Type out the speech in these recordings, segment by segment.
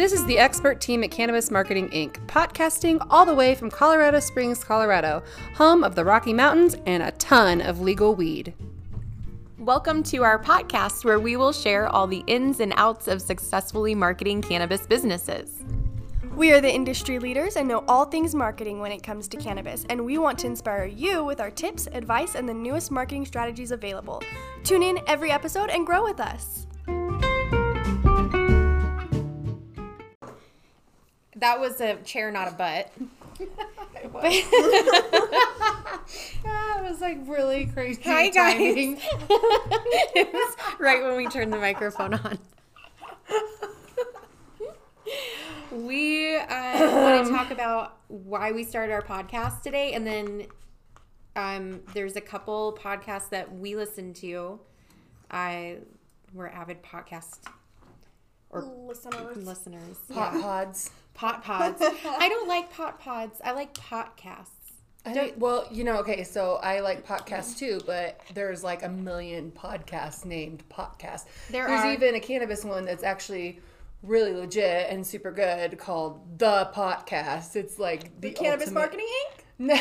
This is the expert team at Cannabis Marketing Inc., podcasting all the way from Colorado Springs, Colorado, home of the Rocky Mountains and a ton of legal weed. Welcome to our podcast where we will share all the ins and outs of successfully marketing cannabis businesses. We are the industry leaders and know all things marketing when it comes to cannabis, and we want to inspire you with our tips, advice, and the newest marketing strategies available. Tune in every episode and grow with us. That was a chair, not a butt. That was like really crazy. Hi, guys. timing. it was right when we turned the microphone on. we uh, want to talk about why we started our podcast today, and then um, there's a couple podcasts that we listen to. I we're avid podcast or Listeners. listeners. Pot Yeah. pods. Pot pods. I don't like pot pods. I like podcasts. I don't, well, you know, okay, so I like podcasts too, but there's like a million podcasts named podcast. There there's are. even a cannabis one that's actually really legit and super good called The Podcast. It's like the, Cannabis ultimate- Marketing Inc. Isn't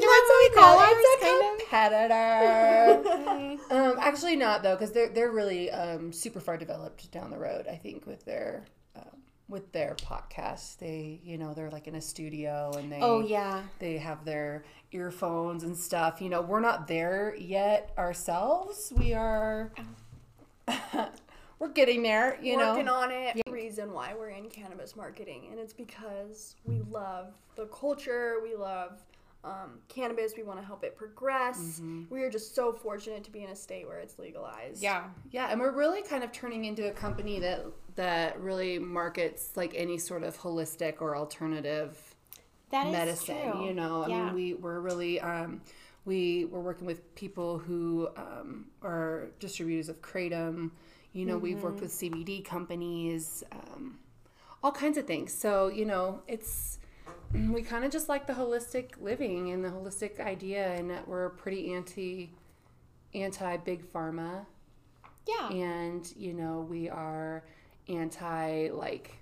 that what we call ours? it's a kind of? Competitor. um, actually, not though, because they're they're really um, super far developed down the road. I think with their um, with their podcast, they you know they're like in a studio and they Oh yeah. they have their earphones and stuff. You know, we're not there yet ourselves. We are. we're getting there. You know. Working on it. The reason why we're in cannabis marketing, and it's because we love the culture. We love um, cannabis. We want to help it progress. We are just so fortunate to be in a state where it's legalized. Yeah. Yeah, and we're really kind of turning into a company that that really markets like any sort of holistic or alternative That is medicine. true. You know, I Yeah. mean, we we're really um, we we're working with people who um, are distributors of kratom. You know, we've Mm-hmm. worked with CBD companies, um, all kinds of things. So you know, it's we kind of just like the holistic living and the holistic idea, and that we're pretty anti anti big pharma Yeah. and you know we are anti like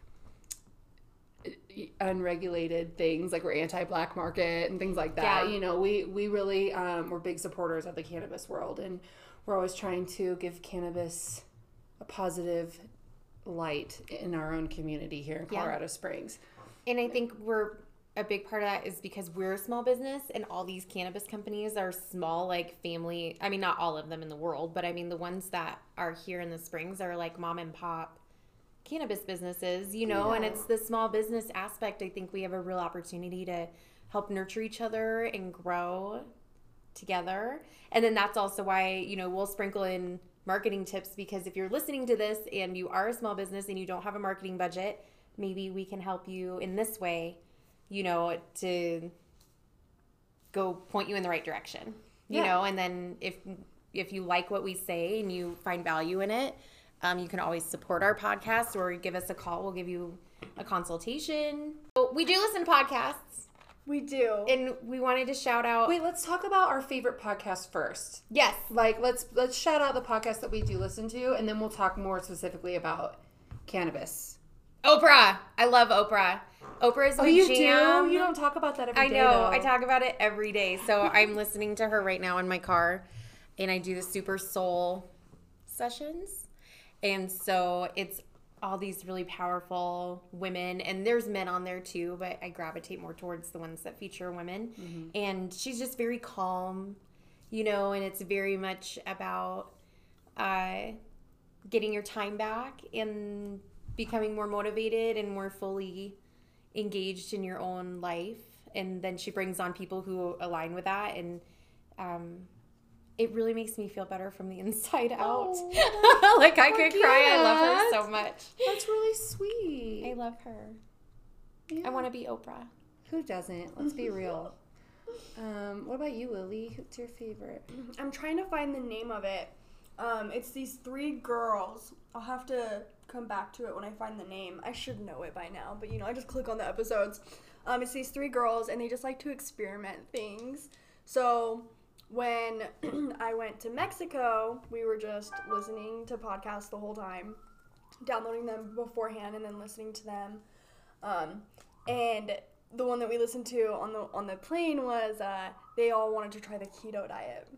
unregulated things like we're anti black market and things like that Yeah. you know we we really um, we're big supporters of the cannabis world and we're always trying to give cannabis a positive light in our own community here in Yeah. colorado springs And I think we're a big part of that is because we're a small business and all these cannabis companies are small, like family. I mean, not all of them in the world, but I mean, the ones that are here in the Springs are like mom and pop cannabis businesses, you know, and it's the small business aspect. I think we have a real opportunity to help nurture each other and grow together. And then that's also why, you know, we'll sprinkle in marketing tips because if you're listening to this and you are a small business and you don't have a marketing budget, maybe we can help you in this way, you know, to go point you in the right direction. You Yeah. know, and then if if you like what we say and you find value in it, um, you can always support our podcast or give us a call. We'll give you a consultation. So we do listen to podcasts, We do. and we wanted to shout out. wait let's talk about our favorite podcast first yes, like let's let's shout out the podcast that we do listen to and then we'll talk more specifically about cannabis Oprah. I love Oprah. Oprah is my oh you jam. do you don't talk about that every I day, know. though. I talk about it every day. So I'm listening to her right now in my car, and I do the Super Soul sessions, and so it's all these really powerful women, and there's men on there too, but I gravitate more towards the ones that feature women. Mm-hmm. And she's just very calm, you know, and it's very much about uh, getting your time back and becoming more motivated and more fully engaged in your own life and then she brings on people who align with that and um, it really makes me feel better from the inside out like i could cry i love her so much That's really sweet. i love her Yeah. i want to be oprah Who doesn't? Let's be real. Um, what about you, Lily? Who's your favorite? I'm trying to find the name of it. Um, it's these three girls. I'll have to come back to it when I find the name. I should know it by now, but you know, I just click on the episodes. Um, it's these three girls, and they just like to experiment things. So when I went to Mexico, we were just listening to podcasts the whole time. downloading them beforehand and then listening to them. Um, and the one that we listened to on the on the plane was uh, they all wanted to try the keto diet.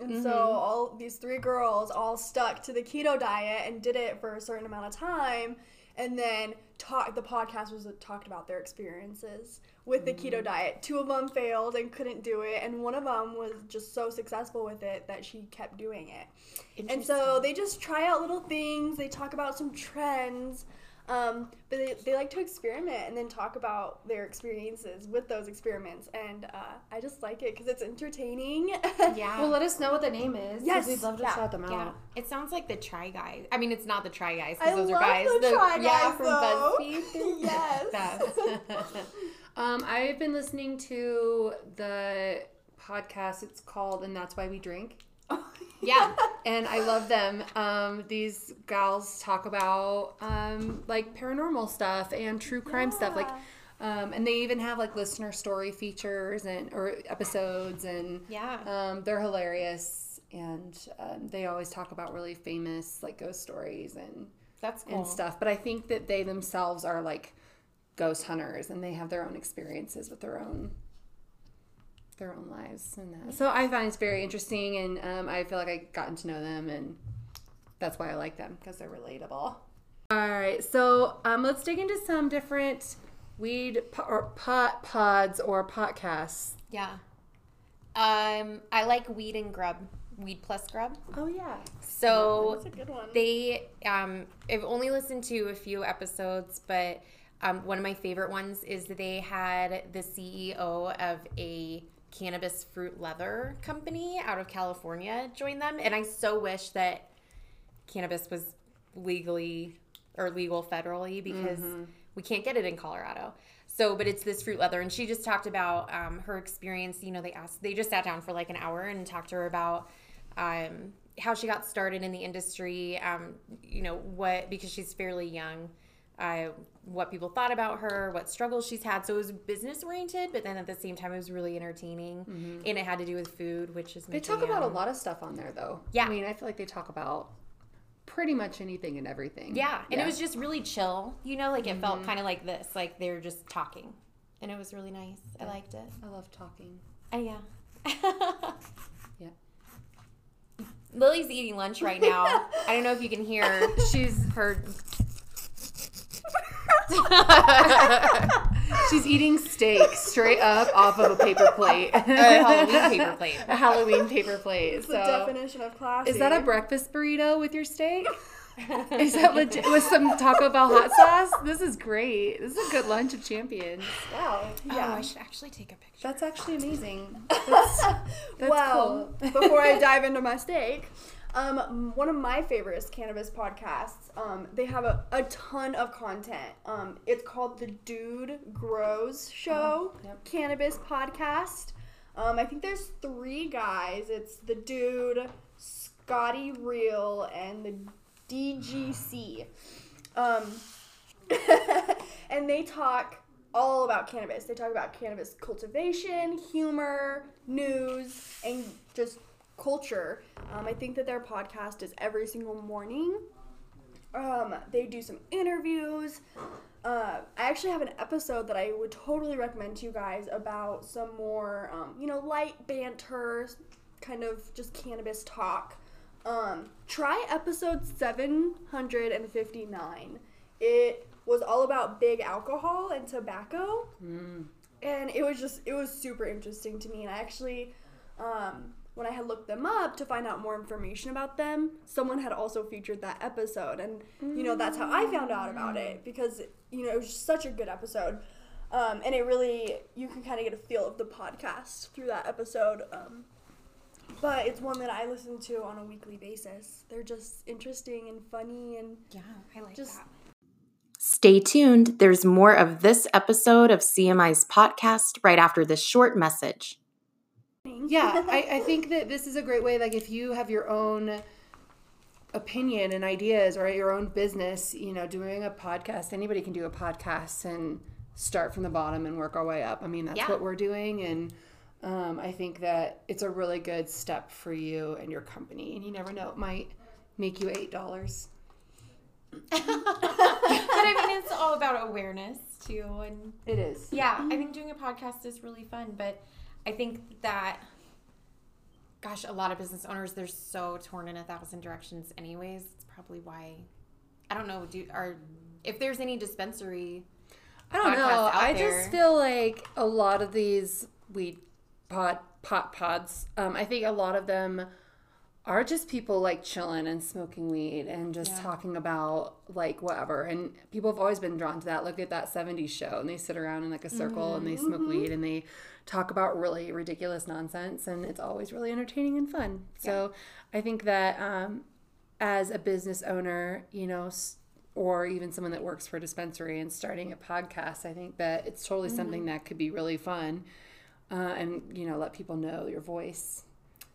And so mm-hmm. all these three girls all stuck to the keto diet and did it for a certain amount of time and then talk the podcast was talked about their experiences with the keto mm-hmm. diet. Two of them failed and couldn't do it and one of them was just so successful with it that she kept doing it. And so they just try out little things, they talk about some trends. Um, but they, they like to experiment and then talk about their experiences with those experiments. And uh, I just like it because it's entertaining. Yeah. Well, let us know what the name is. 'cause Yes, we'd love to yeah, shout them out. yeah, it sounds like the Try Guys. I mean, it's not the Try Guys I because those love are guys. the Try yeah, Guys, from though. BuzzFeed. Yes. the best. Um, I've been listening to the podcast. It's called "And That's Why We Drink," yeah, and I love them. Um, these gals talk about um, like paranormal stuff and true crime stuff, like. Um, and they even have like listener story features and or episodes, and yeah. um, they're hilarious. And um, they always talk about really famous like ghost stories and That's cool. and stuff. But I think that they themselves are like ghost hunters and they have their own experiences with their own their own lives and that. So I find it's very interesting and um, I feel like I've gotten to know them and that's why I like them because they're relatable. All right, so um, let's dig into some different weed po- or pot pods or podcasts. Yeah. Um, I like Weed and Grub. Weed plus Grub. Oh yeah, So That's a good one. they um I've only listened to a few episodes, but um, one of my favorite ones is they had the CEO of a cannabis fruit leather company out of California joined them, and I so wish that cannabis was legally or legal federally because we can't get it in Colorado. So, but it's this fruit leather, and she just talked about um, her experience. You know, they asked, they just sat down for like an hour and talked to her about um, how she got started in the industry. Um, you know, what because she's fairly young, uh, what people thought about her, what struggles she's had. So it was business oriented, but then at the same time, it was really entertaining, and it had to do with food, which is they talk about a lot of stuff on there though. Yeah. I mean I feel like they talk about pretty much anything and everything. Yeah, and it was just really chill. You know, like it felt kind of like this, like they're just talking, and it was really nice. I liked it. I love talking. Uh, yeah. Yeah. Lily's eating lunch right now. I don't know if you can hear. She's her. she's eating steak straight up off of a paper plate. A Halloween paper plate. a Halloween paper plate. It's so the definition of classy. is that a breakfast burrito with your steak? Is that legit with some Taco Bell hot sauce? This is great. This is a good lunch of champions. Wow. Oh, I should actually take a picture. That's actually amazing. That's, that's well, cool. before I dive into my steak, um, one of my favorites cannabis podcasts. Um, they have a, a ton of content. Um, it's called the Dude Grows Show yep. Cannabis Podcast. Um, I think there's three guys. It's the Dude, Scotty Real, and the DGC. Um, and they talk all about cannabis. They talk about cannabis cultivation, humor, news, and just culture. Um, I think that their podcast is every single morning. Um, they do some interviews. Uh, I actually have an episode that I would totally recommend to you guys about some more, um, you know, light banter, kind of just cannabis talk. Um, try episode 759. It was all about big alcohol and tobacco and it was just it was super interesting to me and i actually um, when i had looked them up to find out more information about them someone had also featured that episode and you know that's how i found out about it because you know it was just such a good episode um, and it really you can kind of get a feel of the podcast through that episode um, but it's one that i listen to on a weekly basis they're just interesting and funny and Yeah, I like Just- that. Stay tuned. There's more of this episode of CMI's podcast right after this short message. Yeah I, I think that this is a great way like if you have your own opinion and ideas or your own business you know doing a podcast anybody can do a podcast and start from the bottom and work our way up i mean that's Yeah. what we're doing and um, i think that it's a really good step for you and your company and you never know it might make you eight dollars but I mean, it's all about awareness too, and It is. yeah, I think doing a podcast is really fun, but I think that gosh, a lot of business owners they're so torn in a thousand directions anyways. It's probably why I don't know, do are if there's any dispensary I don't know. I there. just feel like a lot of these weed pod pot pods. Um, I think a lot of them are just people like chilling and smoking weed and just Yeah. talking about like whatever. And people have always been drawn to that. Look at that '70s show, and they sit around in like a circle and they Mm-hmm. smoke weed and they talk about really ridiculous nonsense, and it's always really entertaining and fun. So I think that um, as a business owner, you know, or even someone that works for a dispensary and starting a podcast, I think that it's totally something that could be really fun. Uh, and you know, let people know your voice.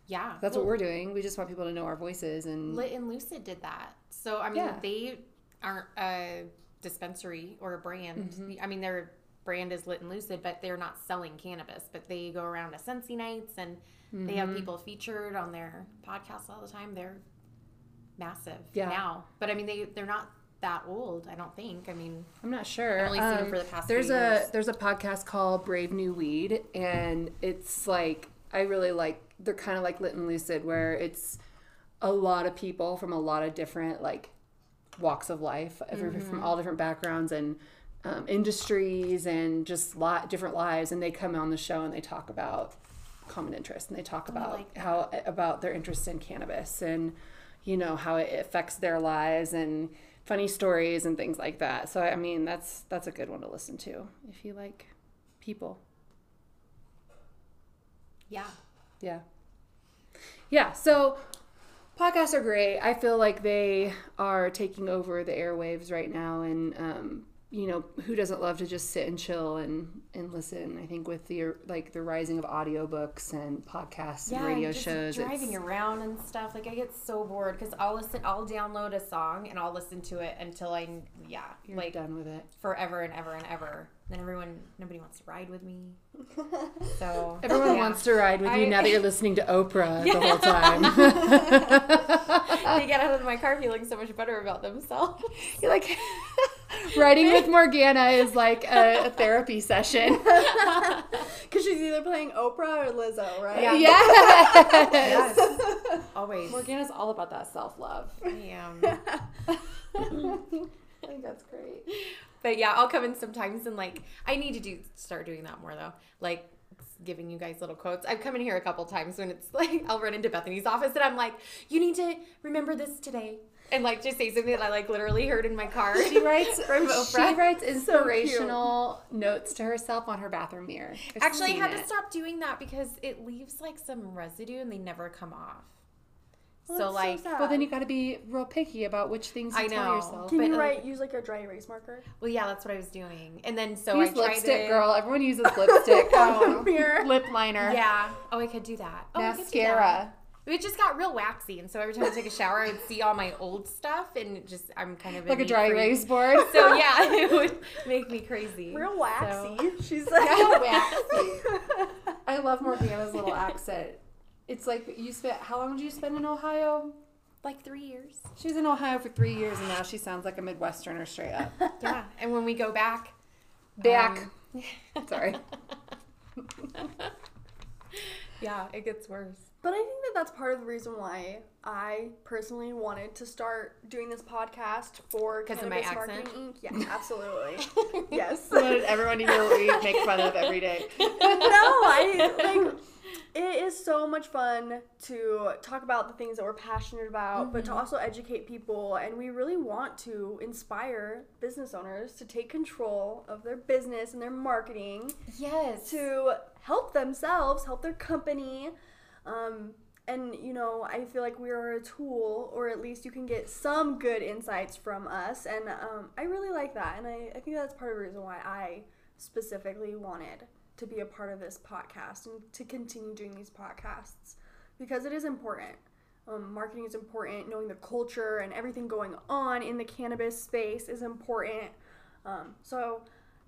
Yeah. That's Well, what we're doing. We just want people to know our voices and Lit and Lucid did that. So I mean, Yeah. they aren't a dispensary or a brand. Mm-hmm. I mean, their brand is Lit and Lucid, but they're not selling cannabis. But they go around to Sensi nights and they Mm-hmm. have people featured on their podcasts all the time. They're massive Yeah. now, but I mean, they they're not that old. I don't think. I mean, I'm not sure. Um, I've only seen them for the past There's few a there's a podcast called Brave New Weed, and it's like I really like. They're kind of like Lit and Lucid, where it's a lot of people from a lot of different like walks of life, every, Mm-hmm. from all different backgrounds and um, industries, and just lot different lives, and they come on the show and they talk about common interests and they talk about like how about their interest in cannabis and you know how it affects their lives and funny stories and things like that. So I mean that's that's a good one to listen to if you like people. yeah, Yeah. Yeah, so podcasts are great. I feel like they are taking over the airwaves right now and um you know, who doesn't love to just sit and chill and and listen? I think with the like the rising of audiobooks and podcasts and radio just shows driving it's- around and stuff. Like I get so bored because I'll listen. I'll download a song and I'll listen to it until I yeah you're like done with it. forever and ever and ever. Then everyone, nobody wants to ride with me. So Everyone yeah. wants to ride with you now that you're listening to Oprah the whole time. they get out of my car feeling so much better about themselves. You're like riding with Morgana is like a, a therapy session. Because she's either playing Oprah or Lizzo, right? Yeah. Yes. yes, always. Morgana's all about that self love. I am. I think that's great. But yeah, I'll come in sometimes and like I need to do start doing that more though. Like giving you guys little quotes. I've come in here a couple times when it's like I'll run into Bethany's office and I'm like, "You need to remember this today." And like just say something that I like literally heard in my car. She writes From she writes inspirational notes to herself on her bathroom mirror. I've Actually, I seen had to stop doing that because it leaves like some residue and they never come off. Oh, well, so like, sad. Well, then you got to be real picky about which things you I tell know. yourself. Can but, you like- write use like a dry erase marker? well, yeah, that's what I was doing. And then so Use I tried lipstick, it. girl. Everyone uses lipstick. Oh. Mirror. Lip liner. Yeah. Oh, I could do that. Oh, I could do that. Mascara. It just got real waxy, and so every time I take a shower, I'd see all my old stuff, and just I'm kind of Like a dry freak. erase board. So yeah, it would make me crazy. Real waxy. So- She's like Real waxy. I love Morgana's little accent. It's like you spent. How long did you spend in Ohio? like three years. She was in Ohio for three years, and now she sounds like a Midwesterner straight up. Yeah, and when we go back, Back. um, Sorry. yeah, it gets worse. But I think that that's part of the reason why I personally wanted to start doing this podcast for 'Cause of my accent? Marketing Inc. Yeah, absolutely. yes. So that everyone you know we make fun of every day. no, I like it is so much fun to talk about the things that we're passionate about, but to Mm-hmm. also educate people and we really want to inspire business owners to take control of their business and their marketing Yes. to help themselves, help their company. Um, and you know, I feel like we are a tool, or at least you can get some good insights from us. And um, I really like that, and I, I think that's part of the reason why I specifically wanted to be a part of this podcast and to continue doing these podcasts because it is important. Um, marketing is important. Knowing the culture and everything going on in the cannabis space is important. Um, so,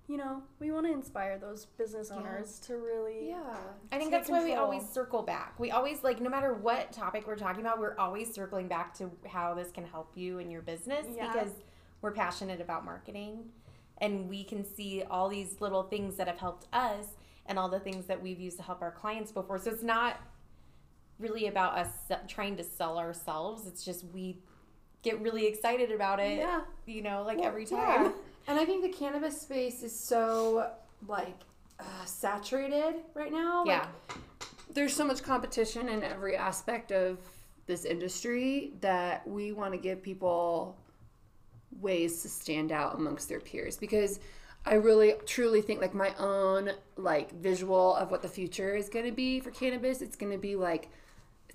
you know, we want to inspire those business owners to really. Yeah. I think Take that's why we always circle back. We always like no matter what topic we're talking about, we're always circling back to how this can help you in your business Yeah. because we're passionate about marketing and we can see all these little things that have helped us and all the things that we've used to help our clients before. So it's not really about us trying to sell ourselves. It's just we get really excited about it. Yeah. You know, like Well, every yeah. time. And I think the cannabis space is so like uh, saturated right now. Like, Yeah. there's so much competition in every aspect of this industry that we want to give people ways to stand out amongst their peers because I really truly think like my own like visual of what the future is going to be for cannabis it's going to be like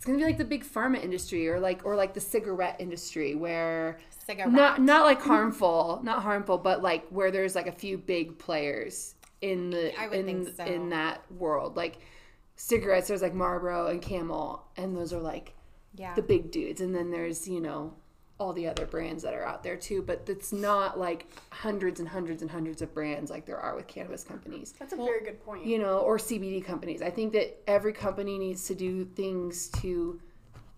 it's going to be like the big pharma industry or like or like the cigarette industry where Cigarette. not not like harmful, not harmful, but like where there's like a few big players in the in so. in that world. Like cigarettes, there's like Marlboro and Camel, and those are like yeah. the big dudes. And then there's you know all the other brands that are out there too. But it's not like hundreds and hundreds and hundreds of brands like there are with cannabis companies That's a very good point. you know, or CBD companies. I think that every company needs to do things to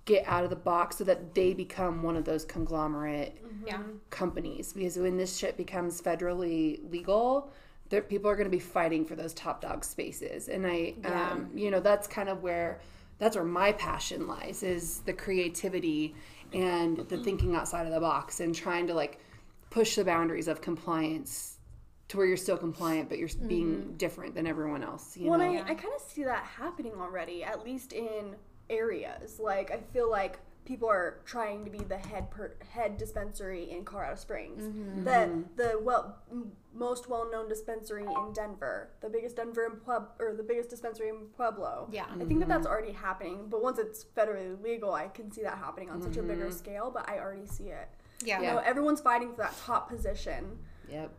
get out of the box so that they become one of those conglomerate yeah. companies. Because when this shit becomes federally legal, there, people are going to be fighting for those top dog spaces. And I, Yeah. um, you know, that's kind of where that's where my passion lies is the creativity and the thinking outside of the box and trying to like push the boundaries of compliance to where you're still compliant but you're being mm-hmm. different than everyone else you Well, know I, I kind of see that happening already, at least in areas. Like, I feel like people are trying to be the head per, head dispensary in Colorado Springs, Mm-hmm. the the well m- most well known dispensary in Denver, the biggest Denver in Pueb or the biggest dispensary in Pueblo. Yeah. I think that that's already happening. But once it's federally legal, I can see that happening on such a bigger Mm-hmm. scale. But I already see it. Yeah. You know, everyone's fighting for that top position. Yep.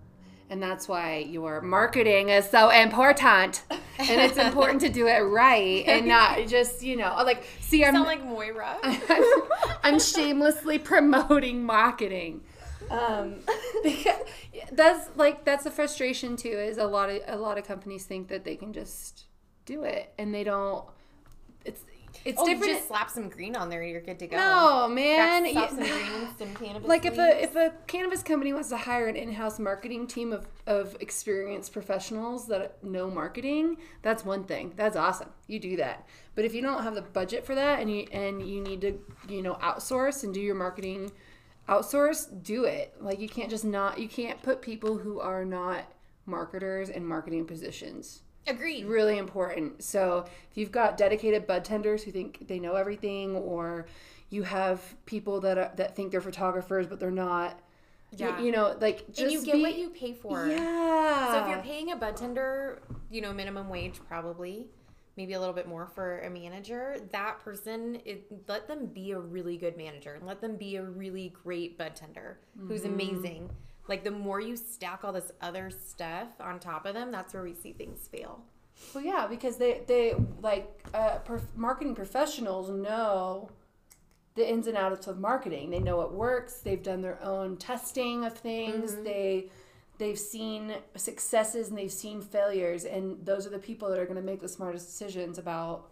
And that's why your marketing is so important. And it's important to do it right and not just, you know, like, see, I'm, Sound like Moira. I'm shamelessly promoting marketing. Um, because that's like, that's the frustration too, is a lot of, a lot of companies think that they can just do it and they don't, it's, it's oh, you different. just slap some green on there, and you're good to go. no, man. Slap some green, some cannabis. like if a if a cannabis company wants to hire an in-house marketing team of, of experienced professionals that know marketing that's one thing that's awesome you do that but if you don't have the budget for that and you and you need to you know outsource and do your marketing outsource do it like you can't just not you can't put people who are not marketers in marketing positions Agreed. really important. So if you've got dedicated bud tenders who think they know everything, or you have people that are, that think they're photographers but they're not, Yeah. you, know, like just and you get be, what you pay for. Yeah. So if you're paying a bud tender, you know, minimum wage probably, maybe a little bit more for a manager, that person, it, let them be a really good manager and let them be a really great bud tender who's Mm-hmm. amazing. Like the more you stack all this other stuff on top of them, that's where we see things fail. well, yeah, because they they like uh, prof- marketing professionals know the ins and outs of marketing. They know what works. They've done their own testing of things. Mm-hmm. They they've seen successes and they've seen failures, and those are the people that are going to make the smartest decisions about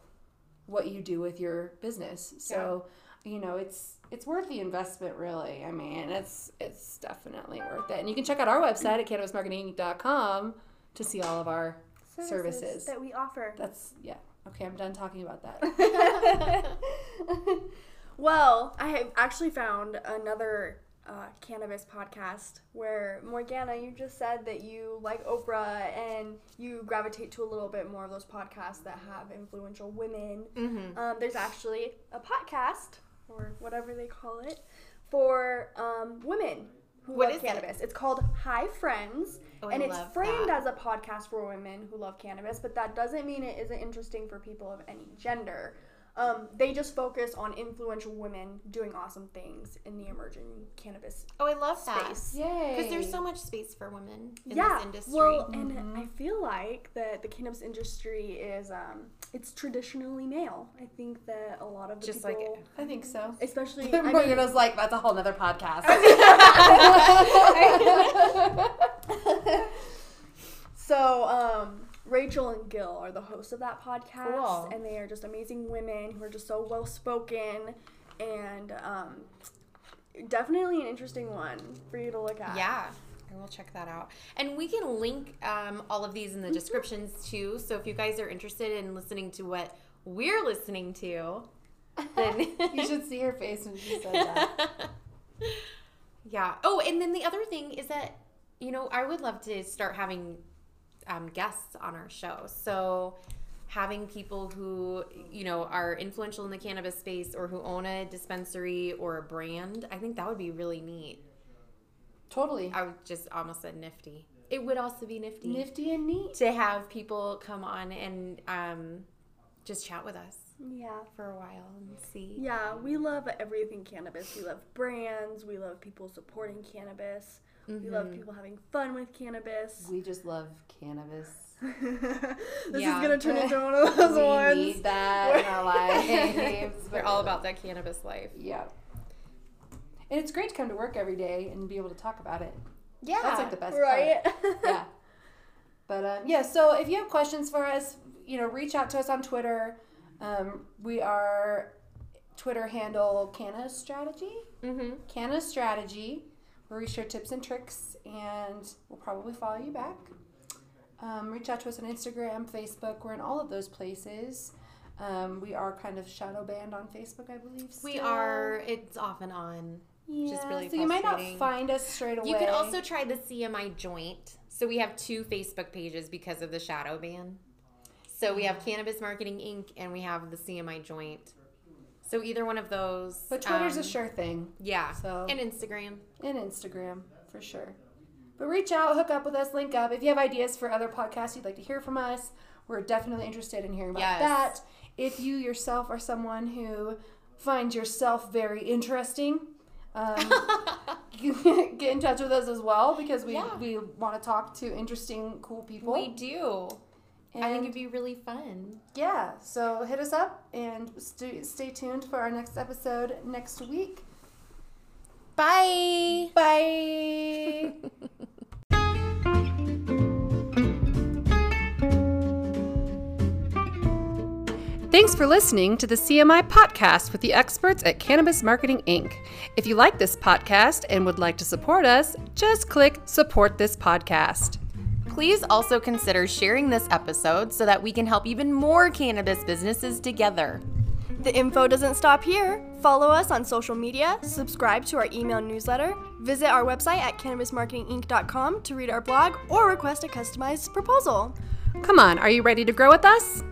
what you do with your business. So, you know, it's it's worth the investment really. I mean, it's it's definitely worth it. And you can check out our website at cannabismarketing.com to see all of our services. that we offer. That's yeah. Okay, I'm done talking about that. Well, I have actually found another uh, cannabis podcast where Morgana, you just said that you like Oprah and you gravitate to a little bit more of those podcasts that have influential women. Mm-hmm. Um, there's actually a podcast or whatever they call it for um, women who What love is it? cannabis. It's called High Friends, Oh, I and it's framed that. as a podcast for women who love cannabis. But that doesn't mean it isn't interesting for people of any gender. Um, they just focus on influential women doing awesome things in the emerging cannabis Oh, I love that. space. Yay! Because there's so much space for women in yeah, this industry. well, and I feel like that the cannabis industry is um, it's traditionally male. I think that a lot of the Just like people, I think so. especially I mean, Morgana's like that's a whole nother podcast. So, um, Rachel and Gil are the hosts of that podcast, Cool. and they are just amazing women who are just so well spoken. And um, definitely an interesting one for you to look at. Yeah, I will check that out. And we can link um, all of these in the descriptions too. So if you guys are interested in listening to what we're listening to, then you should see her face when she said that. yeah. Oh, and then the other thing is that, you know, I would love to start having um, guests on our show. So having people who, you know, are influential in the cannabis space or who own a dispensary or a brand, I think that would be really neat. Totally. I would just almost said nifty. It would also be nifty. Nifty and neat. to have people come on and um, just chat with us Yeah. for a while and see. Yeah, we love everything cannabis. We love brands. We love people supporting cannabis. We love Mm-hmm. people having fun with cannabis. We just love cannabis. this Yeah. is gonna turn into one of those we ones. need that in our lives. We're all about that cannabis life. Yeah. And it's great to come to work every day and be able to talk about it. Yeah. That's like the best right? part. yeah. But um, yeah, so if you have questions for us, you know, reach out to us on Twitter. Um, we are Twitter handle Canna Strategy. mm-hmm. Canna Strategy, where we share tips and tricks, and we'll probably follow you back. Um, reach out to us on Instagram, Facebook. We're in all of those places. Um, we are kind of shadow banned on Facebook, I believe. We are. It's off and on. Yeah, really so you might not find us straight away. You could also try the CMI joint. So we have two Facebook pages because of the shadow ban. So we have Cannabis Marketing Inc. and we have the CMI joint. So either one of those. But Twitter's a um, sure thing. Yeah. So And Instagram. and Instagram for sure. But reach out, hook up with us, link up. If you have ideas for other podcasts you'd like to hear from us, we're definitely interested in hearing about Yes. that. If you yourself are someone who finds yourself very interesting, um, get in touch with us as well because we, Yeah. we want to talk to interesting, cool people. We do. And I think it'd be really fun. yeah, so hit us up and st- stay tuned for our next episode next week. Bye. Bye. Thanks for listening to the CMI podcast with the experts at Cannabis Marketing Inc. If you like this podcast and would like to support us, just click support this podcast. Please also consider sharing this episode so that we can help even more cannabis businesses together. The info doesn't stop here. Follow us on social media, subscribe to our email newsletter, visit our website at cannabismarketinginc.com to read our blog or request a customized proposal. Come on, are you ready to grow with us?